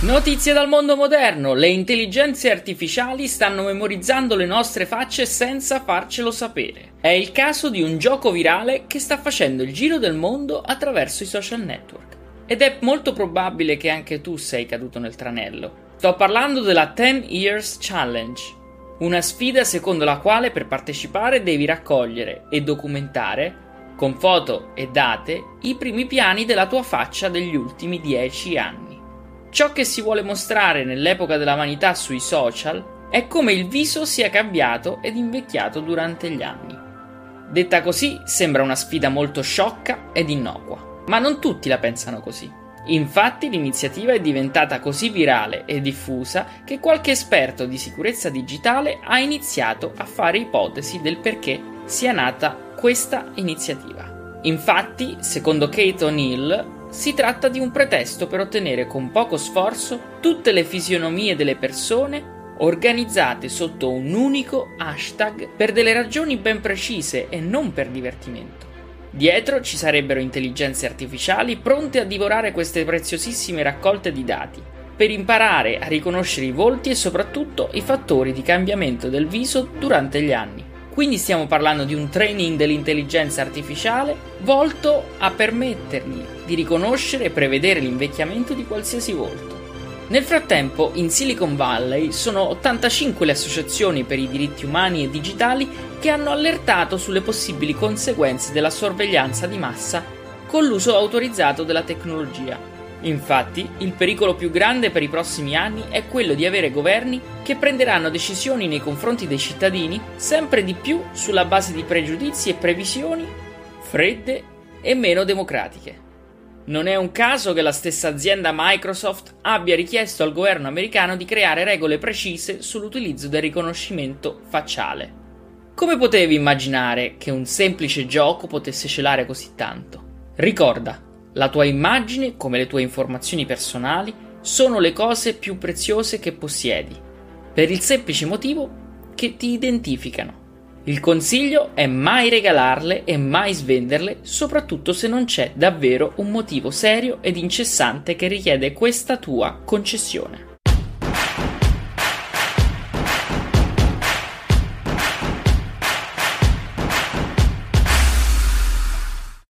Notizie dal mondo moderno. Le intelligenze artificiali stanno memorizzando le nostre facce senza farcelo sapere. È il caso di un gioco virale che sta facendo il giro del mondo attraverso i social network. Ed è molto probabile che anche tu sei caduto nel tranello. Sto parlando della 10 Years Challenge, una sfida secondo la quale per partecipare devi raccogliere e documentare, con foto e date, i primi piani della tua faccia degli ultimi 10 anni. Ciò che si vuole mostrare nell'epoca della vanità sui social è come il viso sia cambiato ed invecchiato durante gli anni. Detta così sembra una sfida molto sciocca ed innocua, ma non tutti la pensano così. Infatti l'iniziativa è diventata così virale e diffusa che qualche esperto di sicurezza digitale ha iniziato a fare ipotesi del perché sia nata questa iniziativa. Infatti, secondo Kate O'Neill, si tratta di un pretesto per ottenere con poco sforzo tutte le fisionomie delle persone organizzate sotto un unico hashtag per delle ragioni ben precise e non per divertimento. Dietro ci sarebbero intelligenze artificiali pronte a divorare queste preziosissime raccolte di dati, per imparare a riconoscere i volti e soprattutto i fattori di cambiamento del viso durante gli anni. Quindi stiamo parlando di un training dell'intelligenza artificiale volto a permettergli di riconoscere e prevedere l'invecchiamento di qualsiasi volto. Nel frattempo, in Silicon Valley sono 85 le associazioni per i diritti umani e digitali che hanno allertato sulle possibili conseguenze della sorveglianza di massa con l'uso autorizzato della tecnologia. Infatti, il pericolo più grande per i prossimi anni è quello di avere governi che prenderanno decisioni nei confronti dei cittadini sempre di più sulla base di pregiudizi e previsioni fredde e meno democratiche. Non è un caso che la stessa azienda Microsoft abbia richiesto al governo americano di creare regole precise sull'utilizzo del riconoscimento facciale. Come potevi immaginare che un semplice gioco potesse celare così tanto? Ricorda, la tua immagine, come le tue informazioni personali, sono le cose più preziose che possiedi, per il semplice motivo che ti identificano. Il consiglio è mai regalarle e mai svenderle, soprattutto se non c'è davvero un motivo serio ed incessante che richiede questa tua concessione.